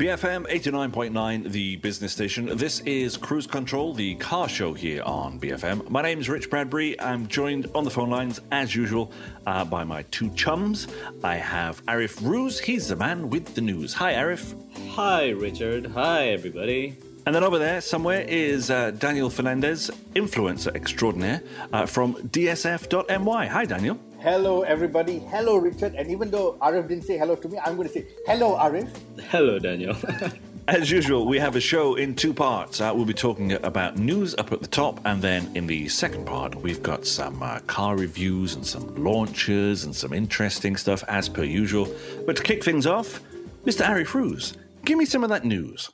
BFM 89.9, the business station. This is Cruise Control, the car show here on BFM. My name is Rich Bradbury. I'm joined on the phone lines, as usual, uh, by my two chums. I have Arif Ruse. He's the man with the news. Hi, Arif. Hi, Richard. Hi, everybody. And then over there, somewhere, is uh, Daniel Fernandez, influencer extraordinaire uh, from DSF.my. Hi, Daniel. Hello, everybody. Hello, Richard. And even though Arif didn't say hello to me, I'm going to say hello, Arif. Hello, Daniel. As usual, we have a show in two parts. Uh, we'll be talking about news up at the top, and then in the second part, we've got some uh, car reviews and some launches and some interesting stuff as per usual. But to kick things off, Mr. Arif Ruse, give me some of that news.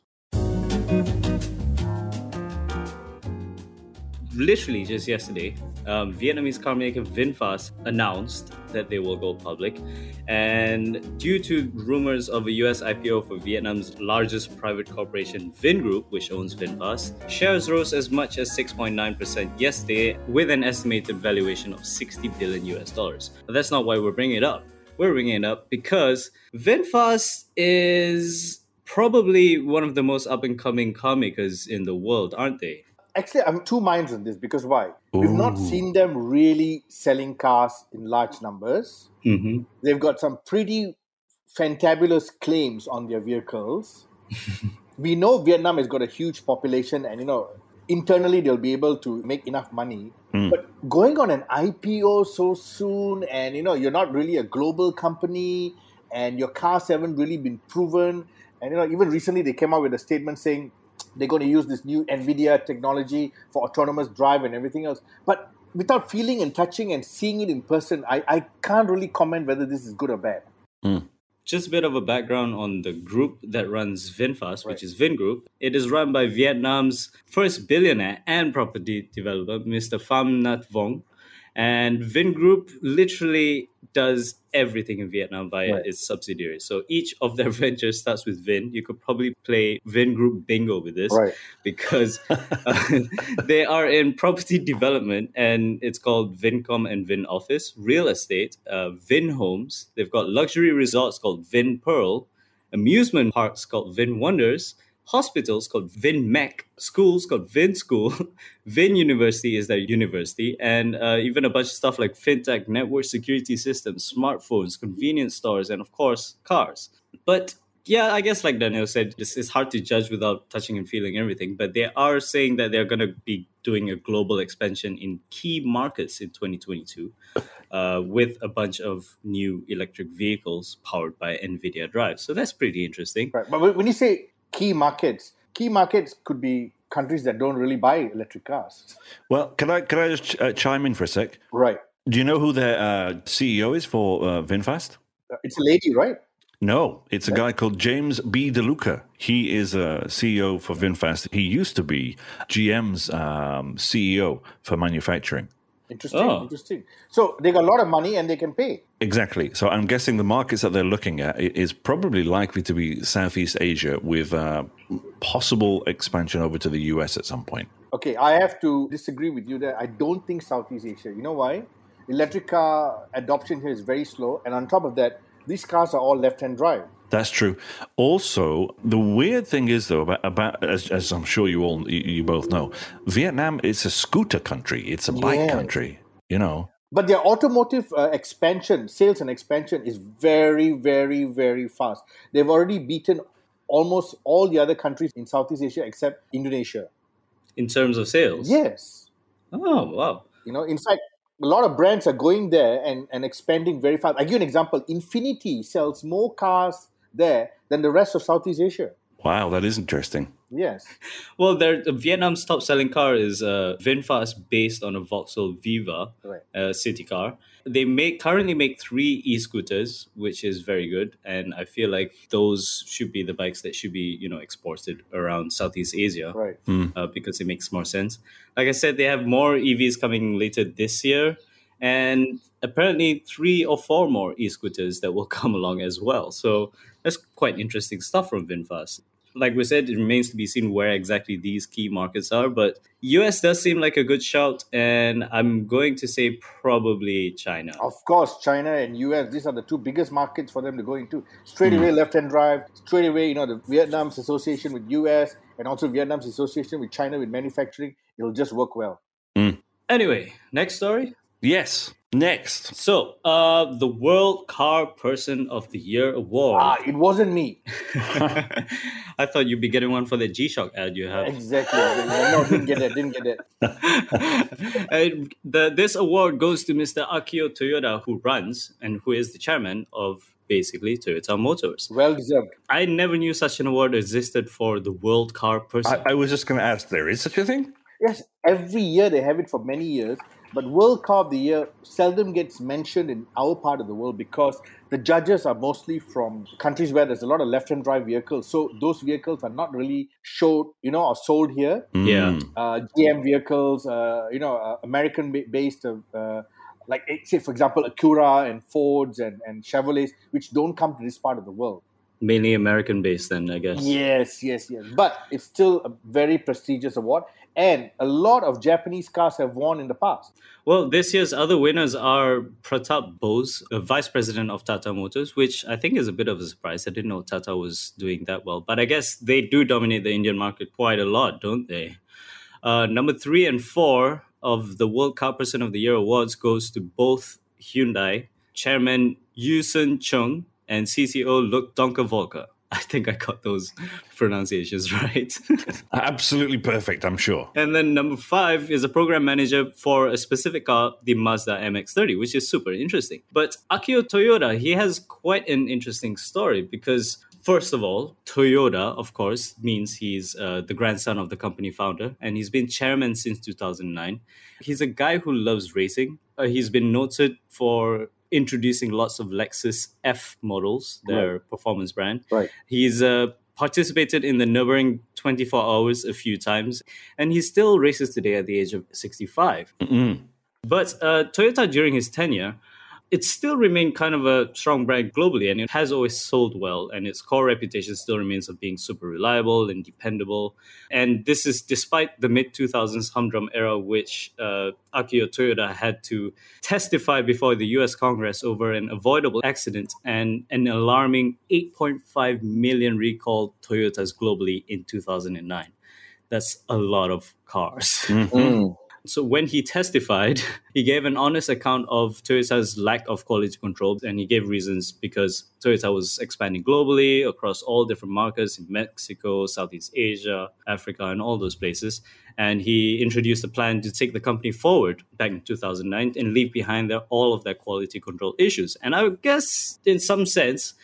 Literally just yesterday, um, Vietnamese car maker VinFast announced that they will go public. And due to rumors of a US IPO for Vietnam's largest private corporation, Vingroup, which owns VinFast, shares rose as much as 6.9% yesterday with an estimated valuation of 60 billion US dollars. But that's not why we're bringing it up. We're bringing it up because VinFast is probably one of the most up and coming car makers in the world, aren't they? Actually, I'm two minds on this because why? We've not seen them really selling cars in large numbers. Mm-hmm. They've got some pretty fantabulous claims on their vehicles. we know Vietnam has got a huge population, and you know, internally they'll be able to make enough money. But going on an IPO so soon, and you know, you're not really a global company, and your cars haven't really been proven. And you know, even recently they came out with a statement saying they're going to use this new NVIDIA technology for autonomous drive and everything else. But without feeling and touching and seeing it in person, I, I can't really comment whether this is good or bad. Hmm. Just a bit of a background on the group that runs VinFast, Right. which is Vingroup. It is run by Vietnam's first billionaire and property developer, Mr. Pham Nhat Vuong. And Vingroup literally does everything in Vietnam via Right. its subsidiaries. So each of their ventures starts with Vin. You could probably play Vingroup bingo with this Right. because uh, they are in property development and it's called Vincom and Vin Office, real estate, uh, Vin Homes. They've got luxury resorts called Vin Pearl, amusement parks called Vin Wonders, hospitals called Vinmec, schools called Vin School, Vin University is their university, and uh, even a bunch of stuff like fintech, network security systems, smartphones, convenience stores, and of course, cars. But yeah, I guess like Daniel said, this is hard to judge without touching and feeling everything. But they are saying that they're going to be doing a global expansion in key markets in 2022 uh, with a bunch of new electric vehicles powered by NVIDIA drives. So that's pretty interesting. Right. But when you say key markets, key markets could be countries that don't really buy electric cars. Well, can I can I just ch- uh, chime in for a sec? Right. Do you know who their uh, CEO is for uh, VinFast? It's a lady, right? No, it's a guy called James B. DeLuca. He is a CEO for VinFast. He used to be GM's um, CEO for manufacturing. Interesting. Oh. Interesting. So they got a lot of money and they can pay. Exactly. So I'm guessing the markets that they're looking at is probably likely to be Southeast Asia with uh, possible expansion over to the US at some point. Okay, I have to disagree with you there. I don't think Southeast Asia. You know why? Electric car adoption here is very slow, and on top of that, these cars are all left-hand drive. That's true. Also, the weird thing is though about, about as, as I'm sure you all you, you both know, Vietnam is a scooter country. It's a bike Yes. country. You know. But their automotive uh, expansion, sales and expansion is very, very, very fast. They've already beaten almost all the other countries in Southeast Asia except Indonesia. In terms of sales? Yes. Oh, wow. You know, in fact, a lot of brands are going there and, and expanding very fast. I give you an example. Infiniti sells more cars there than the rest of Southeast Asia. Wow, that is interesting. Yes. Well, their Vietnam's top selling car is uh, VinFast, based on a Vauxhall Viva Right. uh, city car. They make currently make three e-scooters, which is very good, and I feel like those should be the bikes that should be you know exported around Southeast Asia, Right. uh, because it makes more sense. Like I said, they have more EVs coming later this year, and apparently three or four more e-scooters that will come along as well. So that's quite interesting stuff from VinFast. like we said, it remains to be seen where exactly these key markets are. But US does seem like a good shout, and I'm going to say probably China. Of course, China and US, these are the two biggest markets for them to go into. Straight hmm. away, left hand drive. Straight away, you know, the Vietnam's association with US and also Vietnam's association with China with manufacturing. It'll just work well. Hmm. Anyway, next story. Yes. Next. So, uh, the World Car Person of the Year award. Ah, it wasn't me. I thought you'd be getting one for the G Shock ad you have. Exactly. no, didn't get it. Didn't get it. And the, this award goes to Mr. Akio Toyoda, who runs and who is the chairman of basically Toyota Motors. Well deserved. I never knew such an award existed for the World Car Person. I, I was just going to ask, there is such a thing? Yes, every year they have it for many years, but World Car of the Year seldom gets mentioned in our part of the world because the judges are mostly from countries where there's a lot of left-hand drive vehicles. So those vehicles are not really showed, you know, or sold here. yeah. Uh, GM vehicles, uh, you know, uh, American-based, uh, like eh, say for example, Acura and Fords and, and Chevrolets, which don't come to this part of the world. Mainly American based, then, I guess. Yes, yes, yes. But it's still a very prestigious award, and a lot of Japanese cars have won in the past. Well, this year's other winners are Pratap Bose, vice president of Tata Motors, which I think is a bit of a surprise. I didn't know Tata was doing that well, but I guess they do dominate the Indian market quite a lot, don't they? Uh, number three and four of the World Car Person of the Year awards goes to both Hyundai, Chairman Euisun Chung and CCO Luke Donkervolker. I think I got those pronunciations right. Absolutely perfect, I'm sure. And then number five is a program manager for a specific car, the Mazda MX-30, which is super interesting. But Akio Toyoda, he has quite an interesting story because First of all, Toyoda, of course, means he's uh, the grandson of the company founder, and he's been chairman since 2009. He's a guy who loves racing. Uh, he's been noted for introducing lots of Lexus F models, their performance brand. Right. He's uh, participated in the Nürburgring 24 hours a few times, and he still races today at the age of 65. But uh, Toyota, during his tenure, it still remained kind of a strong brand globally, and it has always sold well. And its core reputation still remains of being super reliable and dependable. And this is despite the mid 2000s humdrum era, which uh, Akio Toyoda had to testify before the US Congress over an avoidable accident and an alarming 8.5 million recalled Toyotas globally in 2009. That's a lot of cars. So when he testified, he gave an honest account of Toyota's lack of quality control, and he gave reasons because Toyota was expanding globally across all different markets in Mexico, Southeast Asia, Africa, and all those places. And he introduced a plan to take the company forward back in 2009 and leave behind their, all of their quality control issues. And I guess, in some sense,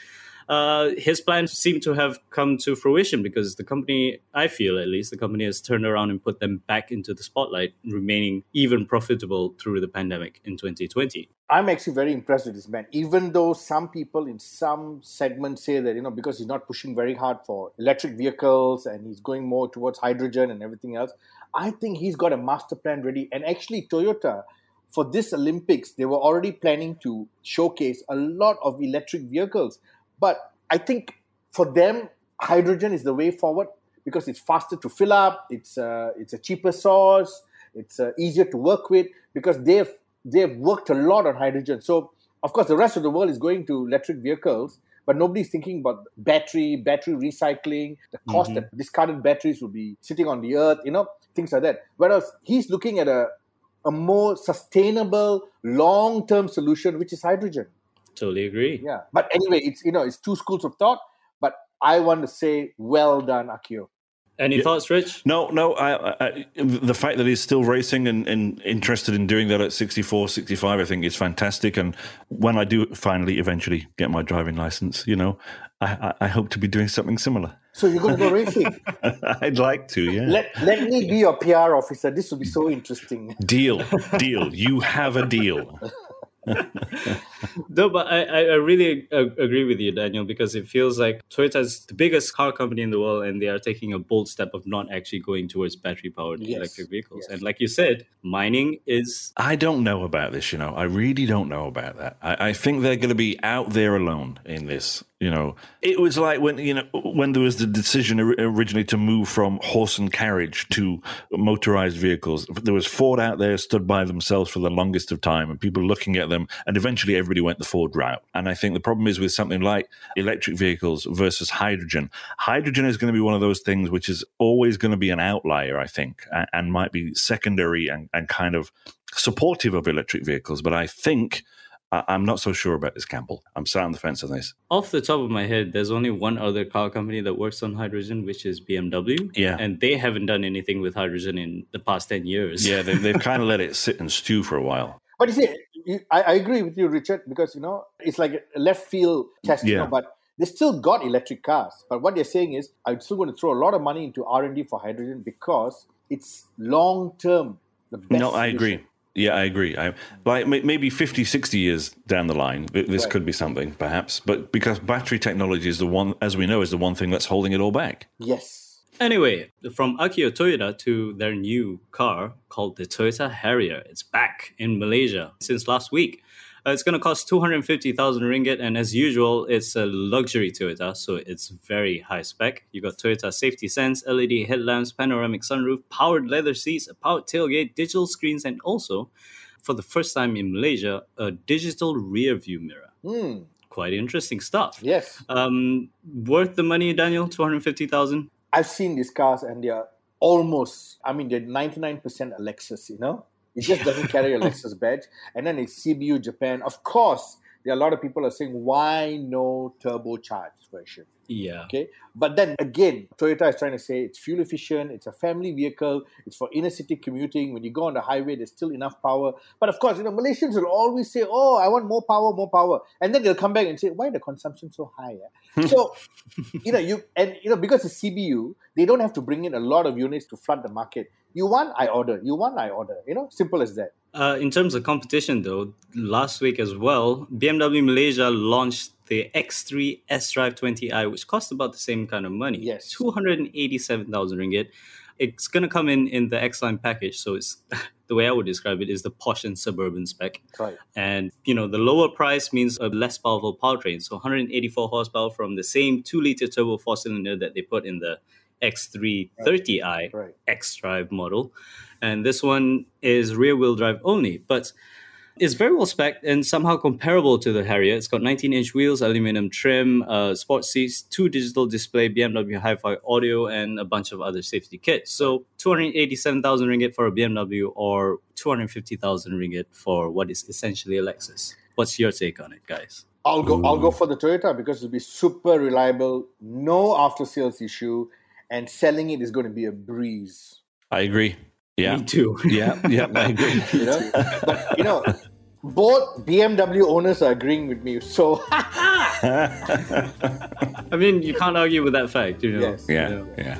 uh, his plans seem to have come to fruition because the company, I feel at least, the company has turned around and put them back into the spotlight, remaining even profitable through the pandemic in 2020. I'm actually very impressed with this man. Even though some people in some segments say that, you know, because he's not pushing very hard for electric vehicles and he's going more towards hydrogen and everything else, I think he's got a master plan ready. And actually, Toyota, for this Olympics, they were already planning to showcase a lot of electric vehicles. But I think for them, hydrogen is the way forward because it's faster to fill up, it's, uh, it's a cheaper source, it's uh, easier to work with because they've they've worked a lot on hydrogen. So of course the rest of the world is going to electric vehicles, but nobody's thinking about battery, battery recycling, the cost that discarded batteries will be sitting on the earth, you know, things like that. Whereas he's looking at a a more sustainable long-term solution, which is hydrogen. Totally agree. Yeah. But anyway, it's you know, it's two schools of thought, but I want to say well done, Akio. Any thoughts, Rich? No, no. I, I, the fact that he's still racing and, and interested in doing that at 64, 65, I think is fantastic. And when I do finally, eventually get my driving license, you know, I, I, I hope to be doing something similar. So you're going to go racing. I'd like to, yeah. let let me be your PR officer. This will be so interesting. deal, deal. You have a deal. no, but I, I really agree with you, Daniel, because it feels like Toyota is the biggest car company in the world and they are taking a bold step of not actually going towards battery powered yes. electric vehicles. Yes. And like you said, mining is. I don't know about this, you know. I really don't know about that. I, I think they're going to be out there alone in this. You know, it was like when you know when there was the decision originally to move from horse and carriage to motorized vehicles. There was Ford out there stood by themselves for the longest of time, and people looking at them, and eventually everybody went the Ford route. And I think the problem is with something like electric vehicles versus hydrogen. Hydrogen is going to be one of those things which is always going to be an outlier, I think, and, and might be secondary and, and kind of supportive of electric vehicles. But I think I, am not so sure about this, Campbell. I'm sat on the fence on this. Off the top of my head, there's only one other car company that works on hydrogen, which is BMW. Yeah. And they haven't done anything with hydrogen in the past 10 years. Yeah, they've, they've kind of let it sit and stew for a while. But you see, you, I, I, agree with you, Richard, because, you know, it's like a left field test, yeah. you know, but they still got electric cars. But what they're saying is, I'm still going to throw a lot of money into R&D for hydrogen because it's long-term the best No, I agree. Yeah, I agree. I, like maybe 50, 60 years down the line, this right. could be something, perhaps. But because battery technology is the one, as we know, is the one thing that's holding it all back. Yes. Anyway, from Akio Toyoda to their new car called the Toyota Harrier. It's back in Malaysia since last week. Uh, it's going to cost 250,000 ringgit, and as usual, it's a luxury Toyota, so it's very high spec. You got Toyota safety sense, LED headlamps, panoramic sunroof, powered leather seats, a powered tailgate, digital screens, and also, for the first time in Malaysia, a digital rear view mirror. Mm. Quite interesting stuff. Yes. Um, worth the money, Daniel? 250,000? I've seen these cars and they're almost, I mean, they're 99% a Lexus, you know? It just doesn't carry a Lexus badge. And then it's CBU Japan. Of course, there are a lot of people are saying, why no turbocharged version? Yeah. Okay. But then again, Toyota is trying to say it's fuel efficient, it's a family vehicle, it's for inner city commuting. When you go on the highway, there's still enough power. But of course, you know, Malaysians will always say, Oh, I want more power, more power. And then they'll come back and say, Why the consumption so high? Eh? so you know, you and you know, because it's CBU, they don't have to bring in a lot of units to flood the market. You want, I order. You want, I order. You know, simple as that. Uh, in terms of competition, though, last week as well, BMW Malaysia launched the X3 sDrive 20i, which cost about the same kind of money. Yes. 287,000 ringgit. It's going to come in in the X Line package. So it's the way I would describe it is the posh and suburban spec. Right. And, you know, the lower price means a less powerful powertrain. So 184 horsepower from the same 2 liter turbo four cylinder that they put in the X330i right. right. X Drive model. And this one is rear wheel drive only. But it's very well spec and somehow comparable to the Harrier. It's got 19 inch wheels, aluminum trim, uh, sport seats, two digital display, BMW hi fi audio, and a bunch of other safety kits. So 287,000 ringgit for a BMW or 250,000 ringgit for what is essentially a Lexus. What's your take on it, guys? I'll go. Ooh. I'll go for the Toyota because it'll be super reliable, no after sales issue, and selling it is going to be a breeze. I agree. Yeah. Me too. yeah, yeah, I agree. you know, but you know, both BMW owners are agreeing with me. So, I mean, you can't argue with that fact, you know. Yes. Yeah, you know? yeah.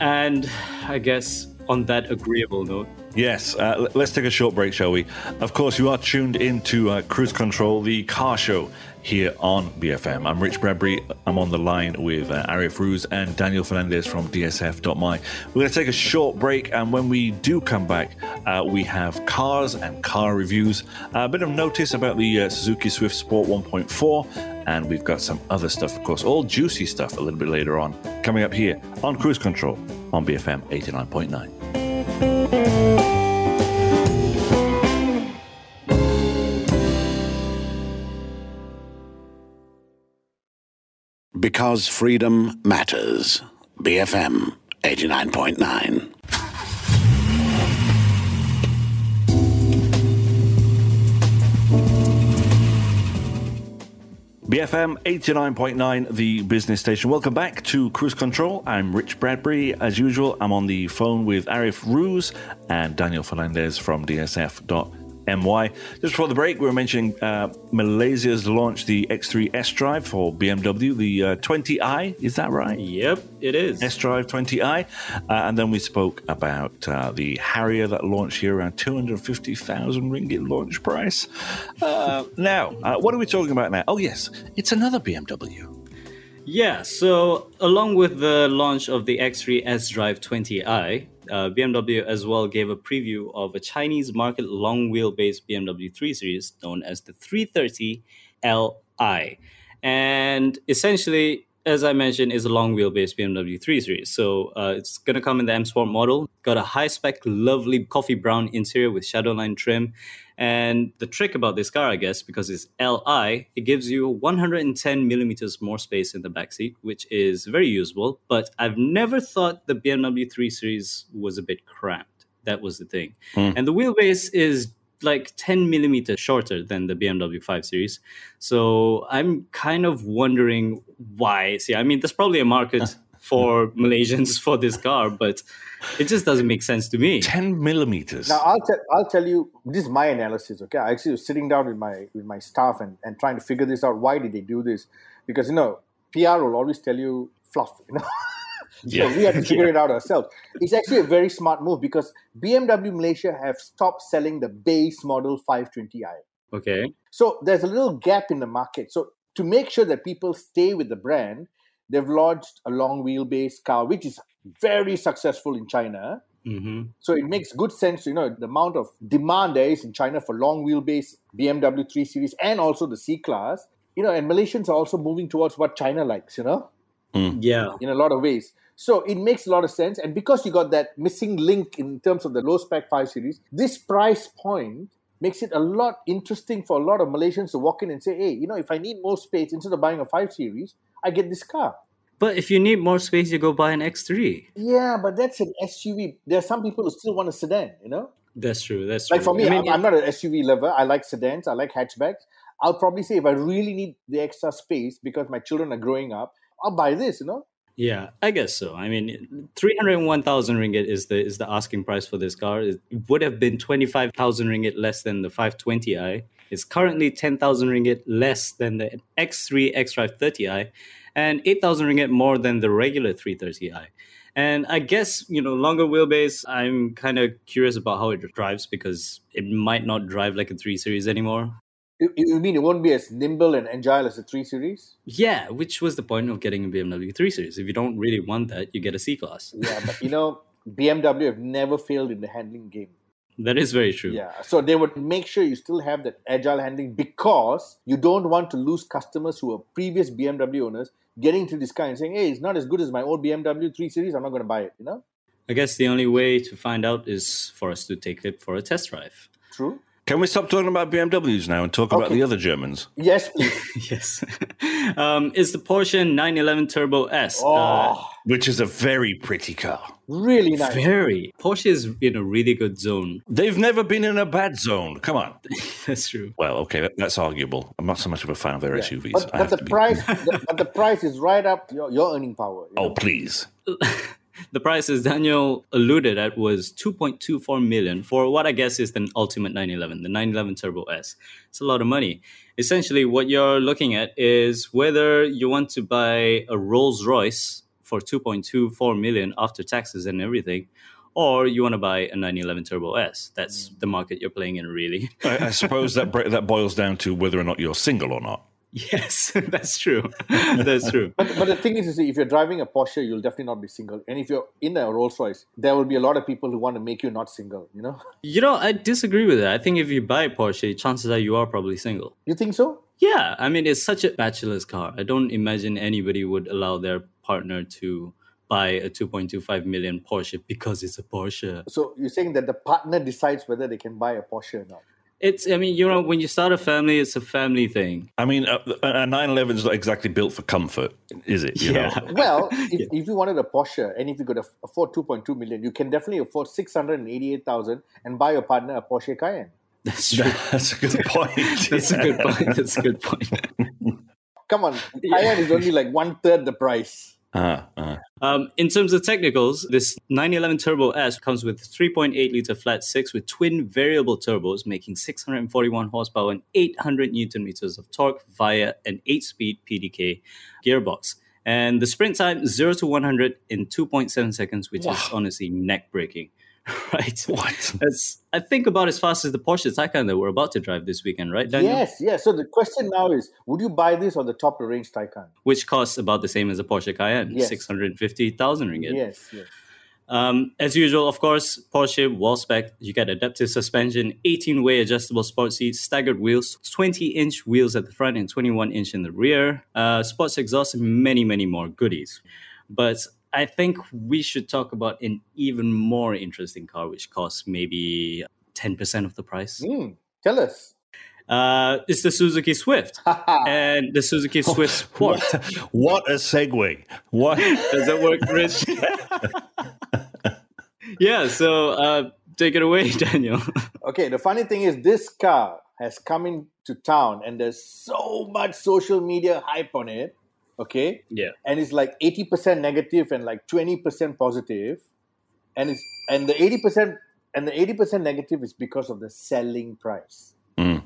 And I guess on that agreeable note, Yes, uh, let's take a short break, shall we? Of course, you are tuned into uh, Cruise Control, the car show here on BFM. I'm Rich Bradbury. I'm on the line with uh, Arif and Daniel Fernandez from DSF.my. We're going to take a short break, and when we do come back, uh, we have cars and car reviews, a bit of notice about the uh, Suzuki Swift Sport 1.4, and we've got some other stuff, of course, all juicy stuff a little bit later on, coming up here on Cruise Control on BFM 89.9. Because freedom matters. BFM 89.9. BFM 89.9, the business station. Welcome back to Cruise Control. I'm Rich Bradbury. As usual, I'm on the phone with Arif Ruse and Daniel Fernandez from DSF MY. Just before the break, we were mentioning uh, Malaysia's launched the X3 sDrive for BMW, the uh, 20i. Is that right? Yep, it is. sDrive 20i. Uh, and then we spoke about uh, the Harrier that launched here around 250,000 ringgit launch price. Uh, now, uh, what are we talking about now? Oh, yes, it's another BMW. Yeah, so along with the launch of the X3 sDrive 20i, uh, BMW as well gave a preview of a Chinese market long wheelbase BMW 3 Series known as the 330 Li. And essentially, as I mentioned, is a long wheelbase BMW 3 Series. So uh, it's going to come in the M Sport model. Got a high spec, lovely coffee brown interior with shadow line trim. And the trick about this car, I guess, because it's Li, it gives you 110 millimeters more space in the backseat, which is very usable. But I've never thought the BMW 3 Series was a bit cramped. That was the thing. Mm. And the wheelbase is like 10 millimeters shorter than the BMW 5 Series. So I'm kind of wondering why. See, I mean, there's probably a market for Malaysians for this car, but it just doesn't make sense to me. 10 millimeters. Now I'll tell I'll tell you this is my analysis. Okay, I actually was sitting down with my with my staff and, and trying to figure this out. Why did they do this? Because you know PR will always tell you fluff. You know. Yeah. So we had to figure it out ourselves. It's actually a very smart move because BMW Malaysia have stopped selling the base model 520i. Okay. So there's a little gap in the market. So to make sure that people stay with the brand, they've launched a long wheelbase car, which is very successful in China. hmm So it makes good sense, you know, the amount of demand there is in China for long wheelbase BMW 3 Series and also the C Class. You know, and Malaysians are also moving towards what China likes, you know, Yeah. in a lot of ways. So it makes a lot of sense. And because you got that missing link in terms of the low spec 5 Series, this price point makes it a lot interesting for a lot of Malaysians to walk in and say, hey, you know, if I need more space, instead of buying a 5 Series, I get this car. But if you need more space, you go buy an X3. Yeah, but that's an SUV. There are some people who still want a sedan, you know? That's true. That's true. Like for me, I mean, I'm, I'm not an SUV lover. I like sedans. I like hatchbacks. I'll probably say if I really need the extra space because my children are growing up, I'll buy this. You know, Yeah, I guess so. I mean, three hundred one thousand ringgit is the is the asking price for this car. It would have been twenty five thousand ringgit less than the five twenty i. It's currently ten thousand ringgit less than the X three X Drive thirty i, and eight thousand ringgit more than the regular three thirty i. And I guess you know longer wheelbase. I'm kind of curious about how it drives because it might not drive like a three series anymore. You, you mean it won't be as nimble and agile as the three series? Yeah, which was the point of getting a BMW 3 Series. If you don't really want that, you get a C Class. Yeah, but you know, BMW have never failed in the handling game. That is very true. Yeah, so they would make sure you still have that agile handling because you don't want to lose customers who are previous BMW owners getting to this car and saying, "Hey, it's not as good as my old BMW 3 Series. I'm not going to buy it." You know, I guess the only way to find out is for us to take it for a test drive. true. Can we stop talking about BMWs now and talk about the other Germans? Yes, please. yes. um, it's the Porsche 911 Turbo S. Oh, Uh, Which is a very pretty car. really nice. very. Porsche is in a really good zone. They've never been in a bad zone. Come on. That's true. Well, okay, that's arguable. I'm not so much of a fan of their Yeah. SUVs. But, but the be- price, the, but the price is right up your, your earning power. you Oh, know? please. The price, as Daniel alluded at, was 2.24 million for what I guess is the ultimate 911, the 911 Turbo S. It's a lot of money. Essentially, what you're looking at is whether you want to buy a Rolls Royce for 2.24 million after taxes and everything, or you want to buy a 911 Turbo S. That's mm. the market you're playing in, really. I, I suppose that bre- that boils down to whether or not you're single or not. Yes, that's true. that's true. But, but the thing is, you see, if you're driving a Porsche, you'll definitely not be single. And if you're in a Rolls Royce, there will be a lot of people who want to make you not single. You know? You know, I disagree with that. I think if you buy a Porsche, chances are you are probably single. You think so? Yeah, I mean, it's such a bachelor's car. I don't imagine anybody would allow their partner to buy a 2.25 million Porsche because it's a Porsche. So you're saying that the partner decides whether they can buy a Porsche or not? It's, I mean, you know, when you start a family, it's a family thing. I mean, a, a 911 is not exactly built for comfort, is it? You Yeah. know? Well, if, if you wanted a Porsche and if you could aff- afford 2.2 million, you can definitely afford 688,000 and buy your partner a Porsche Cayenne. That's true. That's a good point. That's a good point. That's a good point. Come on, Cayenne is only like one third the price. Uh, uh. Um, in terms of technicals, this 911 Turbo S comes with 3.8 liter flat six with twin variable turbos, making 641 horsepower and 800 newton meters of torque via an 8 speed PDK gearbox. And the sprint time, 0 to 100 in 2.7 seconds, which is honestly neck breaking. Right? What? That's, I think, about as fast as the Porsche Taycan that we're about to drive this weekend, right, Daniel? Yes, yes. So the question now is, would you buy this on the top of the range Taycan? Which costs about the same as a Porsche Cayenne, Yes. 650,000 ringgit. Yes, yes. Um, as usual, of course, Porsche well spec. You get adaptive suspension, 18 way adjustable sport seats, staggered wheels, 20 inch wheels at the front and 21 inch in the rear, uh, sports exhaust, and many, many more goodies. But I think we should talk about an even more interesting car, which costs maybe 10% of the price. Hmm. Tell us. Uh, it's the Suzuki Swift and the Suzuki Swift Sport. What a segue. What? Does that work, Rich? yeah, so uh, take it away, Daniel. Okay, the funny thing is, this car has come into town and there's so much social media hype on it. Okay. yeah. And it's like 80% negative and like 20% And it's and the 80% and the 80% negative is because of the selling price. Mm.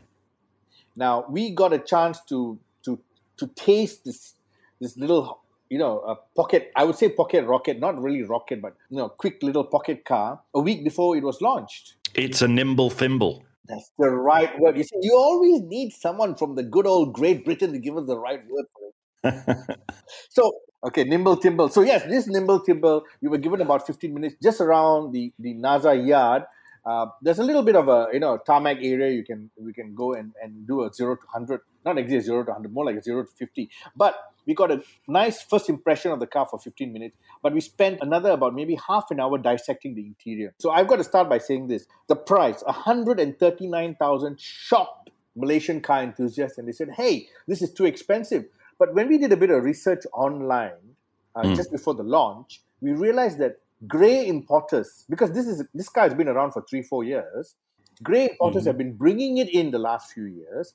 Now we got a chance to to to taste this this little you know a pocket I would say pocket rocket not really rocket but you know quick little pocket car a week before it was launched. It's a nimble thimble. That's the right word. You see, you always need someone from the good old Great Britain to give us the right word for it. So, okay, nimble timble. So yes, this nimble timble, we were given about 15 minutes just around the the Naza yard. Uh, there's a little bit of a you know tarmac area you can we can go and, and do a zero to hundred, not exactly zero to hundred, more like a zero to fifty. But we got a nice first impression of the car for 15 minutes. But we spent another about maybe half an hour dissecting the interior. So I've got to start by saying this: the price, 139,000, shocked Malaysian car enthusiasts, and they said, "Hey, this is too expensive." But when we did a bit of research online uh, just before the launch, we realized that gray importers, because this is this car has been around for three, four years, gray importers have been bringing it in the last few years,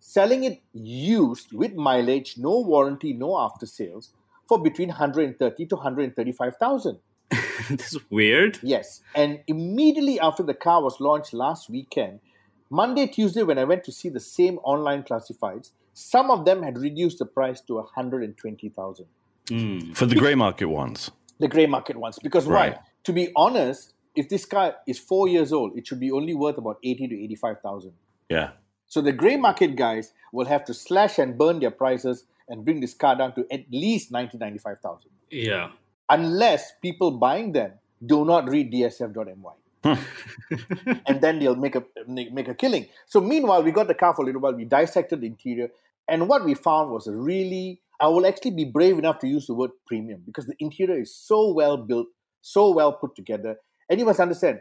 selling it used with mileage, no warranty, no after sales, for between 130 to 135,000. This is weird. Yes. And immediately after the car was launched last weekend, Monday, Tuesday, when I went to see the same online classifieds, some of them had reduced the price to 120,000. Hmm. For the grey market ones. The grey market ones. Because why? Right. To be honest, if this car is four years old, it should be only worth about 80 to 85,000. Yeah. So the grey market guys will have to slash and burn their prices and bring this car down to at least 90, 95,000. Yeah. Unless people buying them do not read dsf.my. Hmm. and then they'll make a make a killing. So meanwhile, we got the car for a little while. We dissected the interior, and what we found was a really. I will actually be brave enough to use the word premium because the interior is so well built, so well put together. And you must understand,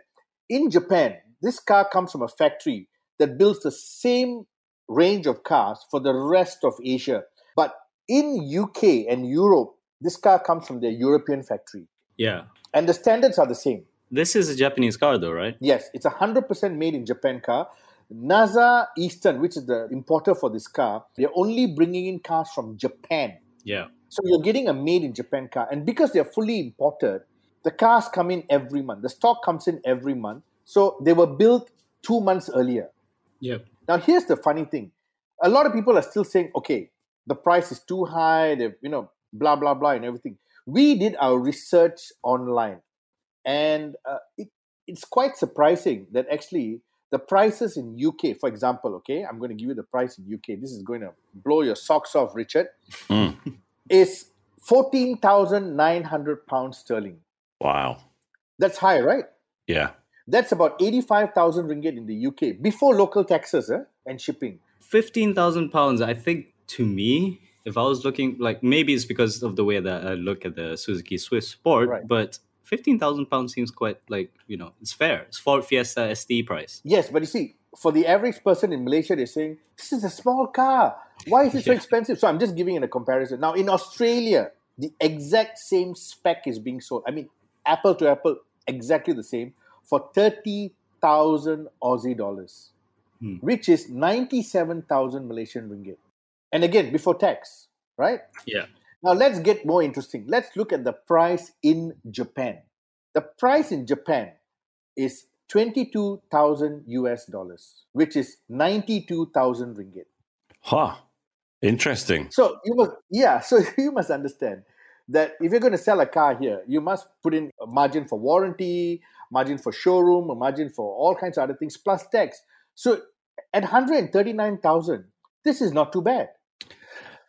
in Japan, this car comes from a factory that builds the same range of cars for the rest of Asia. But in UK and Europe, this car comes from their European factory, Yeah. and the standards are the same. This is a Japanese car, though, right? Yes, it's a hundred percent made in Japan car. Naza Eastern, which is the importer for this car, they're only bringing in cars from Japan. Yeah. So you're getting a made in Japan car, and because they're fully imported, the cars come in every month. The stock comes in every month. So they were built two months earlier. Yep. Now here's the funny thing: a lot of people are still saying, "Okay, the price is too high," they you know, blah blah blah, and everything. We did our research online, and uh, it, it's quite surprising that actually the prices in UK, for example, okay, I'm going to give you the price in UK. This is going to blow your socks off, Richard. is fourteen thousand nine hundred pounds sterling. Wow. That's high, right? Yeah. That's about eighty-five thousand ringgit in the UK before local taxes eh, and shipping. Fifteen thousand pounds. I think to me, if I was looking like maybe it's because of the way that I look at the Suzuki Swift Sport, Right. but fifteen thousand pounds seems quite like you know it's fair. It's Ford Fiesta ST price. Yes, but you see, for the average person in Malaysia, they're saying, this is a small car. Why is it so Yeah. expensive? So I'm just giving it a comparison. Now, in Australia, the exact same spec is being sold. I mean, apple to apple, exactly the same for 30,000 Aussie dollars, Hmm. which is 97,000 Malaysian ringgit. And again, before tax, right? Yeah. Now let's get more interesting. Let's look at the price in Japan. The price in Japan is 22,000 US dollars, which is 92,000 ringgit. Huh. Interesting. So you must, yeah, so you must understand that if you're going to sell a car here, you must put in a margin for warranty, margin for showroom, a margin for all kinds of other things, plus tax. So at 139,000, this is not too bad.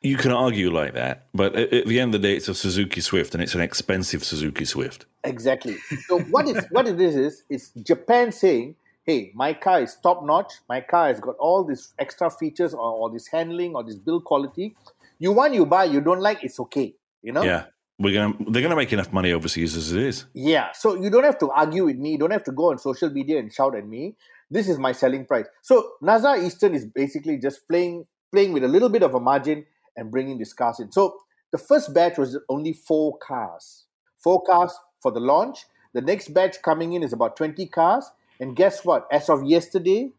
You can argue like that, but at at the end of the day, it's a Suzuki Swift, and it's an expensive Suzuki Swift. Exactly. So what is what it is is it's Japan saying, "Hey, my car is top notch. My car has got all these extra features, or, or this handling, or this build quality. You want, you buy. You don't like, it's okay. You know. Yeah, we're gonna they're gonna make enough money overseas as it is. Yeah. So you don't have to argue with me. You don't have to go on social media and shout at me. This is my selling price. So Naza Eastern is basically just playing playing with a little bit of a margin and bringing these cars in. So the first batch was only four cars. Four cars for the launch. The next batch coming in is about 20 cars. And guess what? As of yesterday,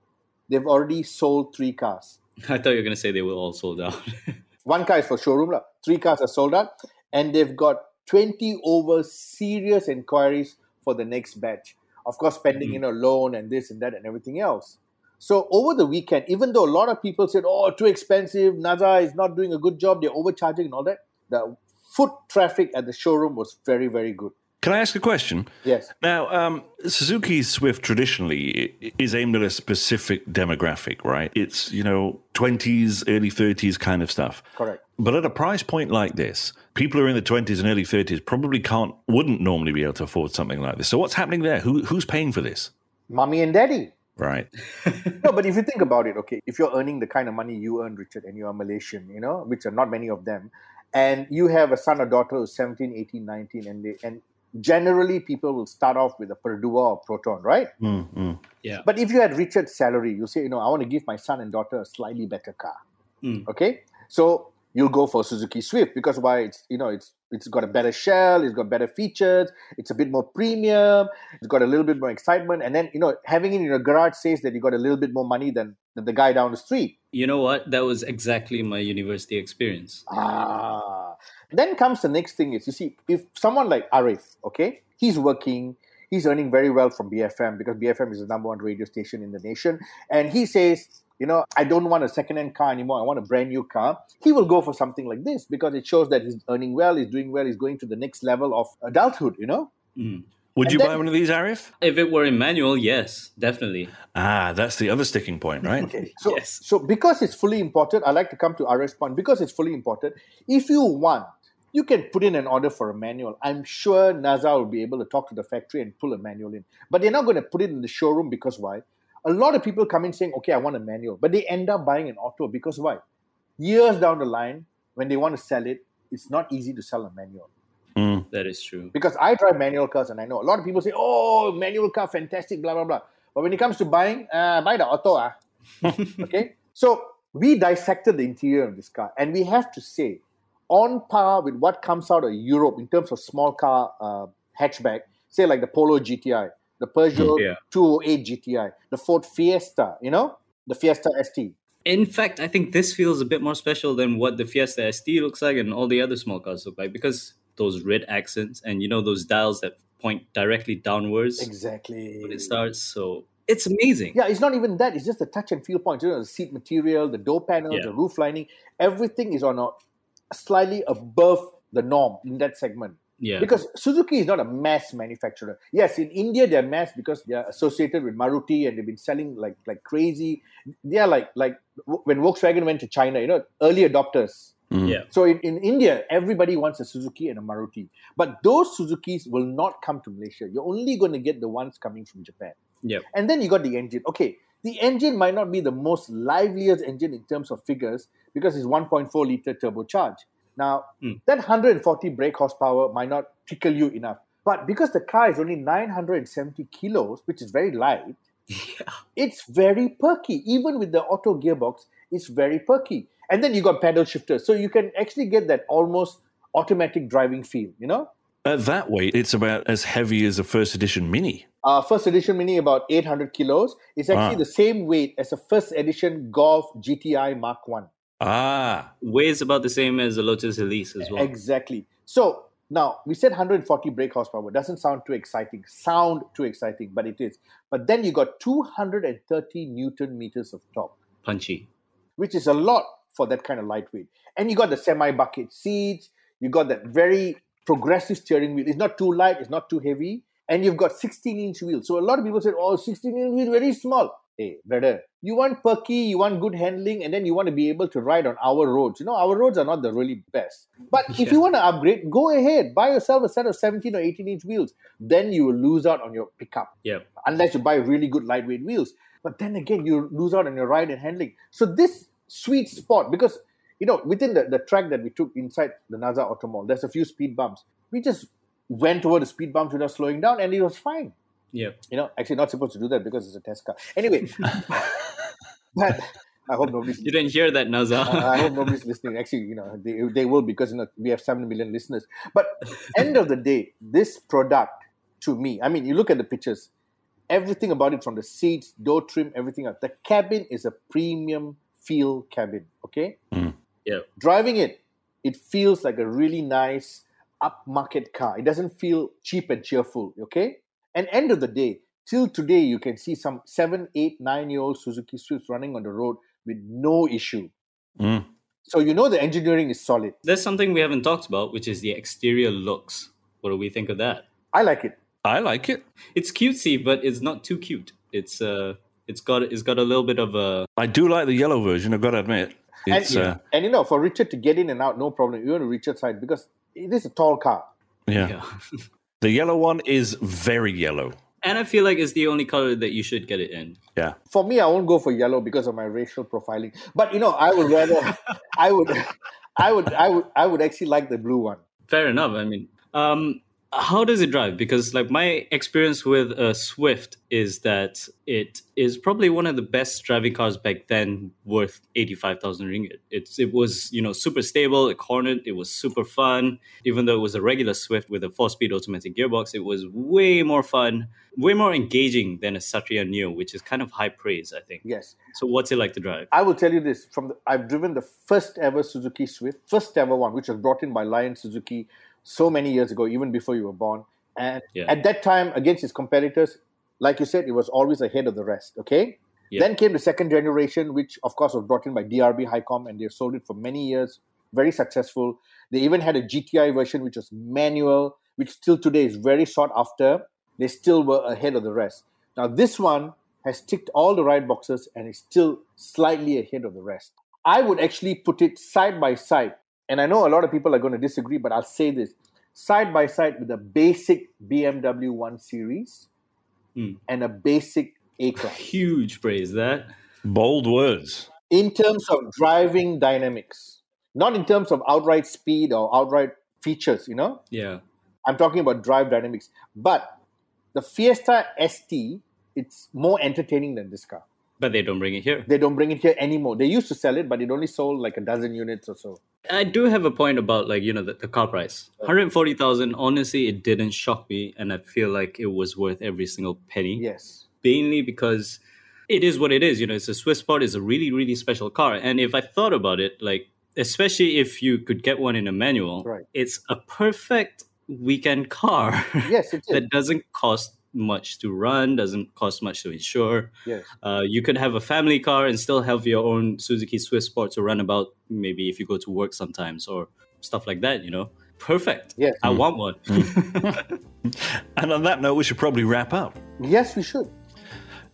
they've already sold three cars. I thought you were going to say they were all sold out. One car is for showroom, three cars are sold out. And they've got 20 over serious inquiries for the next batch. Of course, pending, mm-hmm. you know, loan and this and that and everything else. So over the weekend, even though a lot of people said, "Oh, too expensive," Naza is not doing a good job, they're overcharging and all that. The foot traffic at the showroom was very, very good. Can I ask a question? Yes. Now, um, Suzuki Swift traditionally is aimed at a specific demographic, right? It's, you know, 20s, early 30s kind of stuff. Correct. But at a price point like this, people who are in the 20s and early 30s probably can't, wouldn't normally be able to afford something like this. So what's happening there? Who, who's paying for this? Mommy and daddy. Right. No, but if you think about it, okay, if you're earning the kind of money you earn, Richard, and you are Malaysian, you know, which are not many of them, and you have a son or daughter who's 17, 18, 19, and they, and generally people will start off with a Perodua or Proton, right? Mm, mm. yeah. But if you had Richard's salary, you say, you know, I want to give my son and daughter a slightly better car. Mm. Okay, so you'll go for Suzuki Swift because why? It's you know, it's it's got a better shell, it's got better features, it's a bit more premium, it's got a little bit more excitement, and then you know, having it in your garage says that you got a little bit more money than, than the guy down the street. You know what? That was exactly my university experience. Ah. Then comes the next thing is you see, if someone like Arif, okay, he's working, he's earning very well from BFM because BFM is the number one radio station in the nation, and he says, you know, I don't want a second-hand car anymore. I want a brand new car. He will go for something like this because it shows that he's earning well, he's doing well, he's going to the next level of adulthood. You know, Mm. Would And you then- buy one of these, Arif? If it were in manual, yes, definitely. Ah, that's the other sticking point, right? Okay. So, Yes. so because it's fully imported, I like to come to RS point. Because it's fully imported, if you want, you can put in an order for a manual. I'm sure Naza will be able to talk to the factory and pull a manual in. But they're not going to put it in the showroom because why? A lot of people come in saying, okay, I want a manual. But they end up buying an auto because why? Years down the line, when they want to sell it, it's not easy to sell a manual. Mm. That is true. Because I drive manual cars and I know a lot of people say, oh, manual car, fantastic, blah, blah, blah. But when it comes to buying, uh, buy the auto. Ah. okay? So we dissected the interior of this car and we have to say, on par with what comes out of Europe in terms of small car uh, hatchback, say like the Polo GTI, the Peugeot Yeah. 208 GTI, the Ford Fiesta, you know, the Fiesta ST. In fact, I think this feels a bit more special than what the Fiesta ST looks like and all the other small cars look like because those red accents and you know those dials that point directly downwards Exactly. when it starts. So it's amazing. Yeah, it's not even that. It's just the touch and feel points. You know, the seat material, the door panels, Yeah. the roof lining, everything is on a slightly above the norm in that segment. Yeah. Because Suzuki is not a mass manufacturer. Yes, in India they're mass because they're associated with Maruti and they've been selling like like crazy. They are like like when Volkswagen went to China, you know, early adopters. Mm. yeah. So in, in India, everybody wants a Suzuki and a Maruti. But those Suzukis will not come to Malaysia. You're only going to get the ones coming from Japan. Yep. And then you got the engine. Okay, the engine might not be the most liveliest engine in terms of figures because it's 1.4 liter turbocharged. Now, Hmm. that 140 brake horsepower might not tickle you enough. But because the car is only 970 kilos, which is very light, it's very perky. Even with the auto gearbox, it's very perky. And then you got pedal shifters. So you can actually get that almost automatic driving feel, you know? At that weight, it's about as heavy as a first edition Mini. Uh, first edition Mini about 800 kilos. It's actually Wow. the same weight as a first edition Golf GTI Mark One. Ah, Weighs about the same as the Lotus Elise as well. Exactly. So now we said 140 brake horsepower. Doesn't sound too exciting. Sound too exciting, but it is. But then you got 230 newton meters of torque, Punchy. which is a lot for that kind of lightweight. And you got the semi bucket seats. You got that very progressive steering wheel. It's not too light. It's not too heavy. And you've got 16 inch wheels. So a lot of people said, "Oh, 16 inch wheel, very small." Hey, brother, you want perky, you want good handling, and then you want to be able to ride on our roads. You know, our roads are not the really best. But if you want to upgrade, go ahead. Buy yourself a set of 17 or 18 inch wheels. Then you will lose out on your pickup Yeah. unless you buy really good lightweight wheels. But then again, you lose out on your ride and handling. So this sweet spot, because you know, within the, the track that we took inside the Naza Auto Mall, there's a few speed bumps. We just went over the speed bumps without slowing down, and it was fine. Yeah. You know, actually not supposed to do that because it's a test car. Anyway, but I hope nobody's You didn't hear that, Naza. uh, I hope nobody's listening. Actually, you know, they, they will because you know we have seven million listeners. But end of the day, this product to me, I mean, you look at the pictures, everything about it from the seats, door trim, everything else. The cabin is a premium feel cabin. Okay, yeah. driving it, it feels like a really nice upmarket car. It doesn't feel cheap and cheerful. Okay, and end of the day, till today, you can see some seven, eight, nine year old Suzuki Swifts running on the road with no issue. Mm. So you know the engineering is solid. There's something we haven't talked about, which is the exterior looks. What do we think of that? I like it. I like it. It's cutesy, but it's not too cute. It's uh, it's got it's got a little bit of a I do like the yellow version. I've got to admit. It's and, uh, and you know, for Richard to get in and out, no problem. You're on Richard's side because it is a tall car. yeah. yeah. The yellow one is very yellow. and I feel like it's the only color that you should get it in. Yeah. For me, I won't go for yellow because of my racial profiling. But you know, I would rather, I would, I would, I would, I would actually like the blue one. Fair enough. I mean, um, how does it drive? Because like my experience with a Swift is that it is probably one of the best driving cars back then, worth eighty five thousand ringgit. It's it was you know super stable. It cornered. It was super fun. Even though it was a regular Swift with a four speed automatic gearbox, it was way more fun, way more engaging than a Satria Neo, which is kind of high praise, I think. Yes, So what's it like to drive? I will tell you this: from the, I've driven the first ever Suzuki Swift, first ever one, which was brought in by Lion Suzuki so many years ago, even before you were born. And Yeah. at that time, against its competitors, like you said, it was always ahead of the rest. Okay. Yeah. Then came the second generation, which of course was brought in by DRB-HICOM, and they sold it for many years, very successful. They even had a GTI version, which was manual, which still today is very sought after. They still were ahead of the rest. Now this one has ticked all the right boxes and is still slightly ahead of the rest. I would actually put it side by side, and I know a lot of people are going to disagree, but I'll say this: side by side with a basic BMW 1 Series Hmm. and a basic A class. Huge praise that. Bold words. in terms of driving dynamics, not in terms of outright speed or outright features, you know? Yeah. I'm talking about drive dynamics. But the Fiesta ST, it's more entertaining than this car. But they don't bring it here. They don't bring it here anymore. They used to sell it, but it only sold like a dozen units or so. I do have a point about like you know the, the car price. Hundred forty thousand. Honestly, it didn't shock me, and I feel like it was worth every single penny. Yes. Mainly because it is what it is. You know, it's a Swift Sport. It's a really really special car. And if I thought about it, like especially if you could get one in a manual, Right. it's a perfect weekend car. Yes, it is. that doesn't cost much to run, doesn't cost much to insure. Yes. Uh, you could have a family car and still have your own Suzuki Swift Sport to run about, maybe if you go to work sometimes or stuff like that, you know? Perfect. Yes. I want one. And on that note, we should probably wrap up. Yes, we should.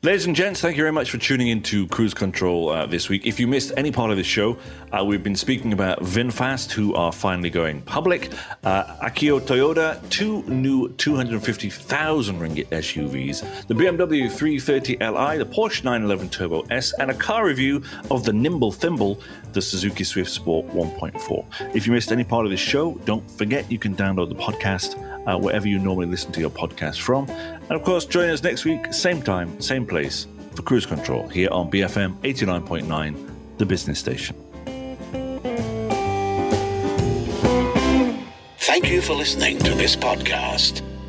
Ladies and gents, thank you very much for tuning in to Cruise Control uh, this week. If you missed any part of this show, uh, we've been speaking about VinFast, who are finally going public. Uh, Akio Toyoda, two new 250,000 ringgit SUVs, the BMW 330Li, the Porsche 911 Turbo S, and a car review of the nimble thimble, the Suzuki Swift Sport 1.4. If you missed any part of this show, don't forget you can download the podcast uh, wherever you normally listen to your podcast from. And of course, join us next week, same time, same place, for Cruise Control here on BFM 89.9, the business station. Thank you for listening to this podcast.